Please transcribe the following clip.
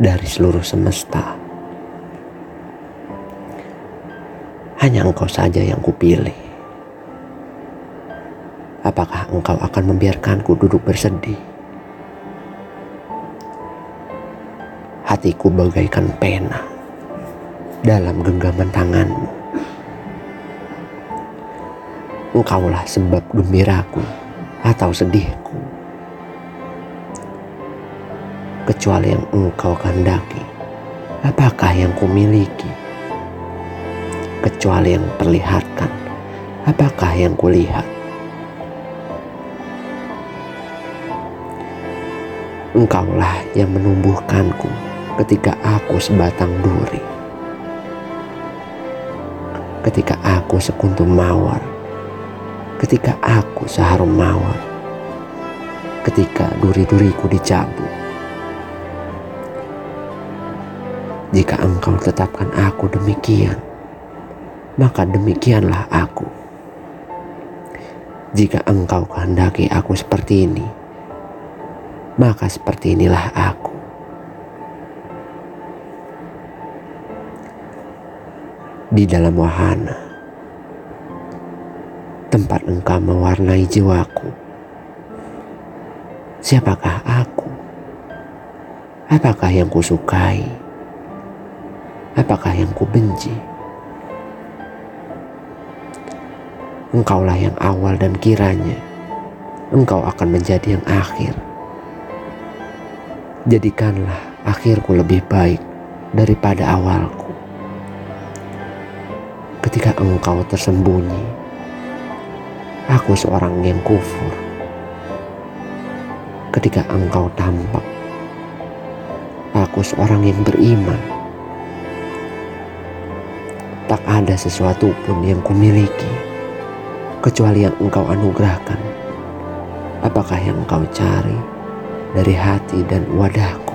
dari seluruh semesta. Hanya engkau saja yang kupilih. Apakah engkau akan membiarkanku duduk bersedih? Hatiku bagaikan pena dalam genggaman tanganmu. Engkaulah sebab gembiraku atau sedihku. Kecuali yang engkau kehendaki, apakah yang kumiliki? kecuali yang perlihatkan. Apakah yang kulihat? Engkaulah yang menumbuhkanku ketika aku sebatang duri. Ketika aku sekuntum mawar. Ketika aku seharum mawar. Ketika duri-duriku dicabut. Jika engkau tetapkan aku demikian, maka demikianlah aku. Jika engkau kehendaki aku seperti ini, maka seperti inilah aku. Di dalam wahana, tempat engkau mewarnai jiwaku. Siapakah aku? Apakah yang kusukai? Apakah yang kubenci? Engkaulah yang awal dan kiranya engkau akan menjadi yang akhir. Jadikanlah akhirku lebih baik daripada awalku. Ketika engkau tersembunyi, aku seorang yang kufur. Ketika engkau tampak, aku seorang yang beriman. Tak ada sesuatu pun yang kumiliki kecuali yang engkau anugerahkan. Apakah yang engkau cari dari hati dan wadahku?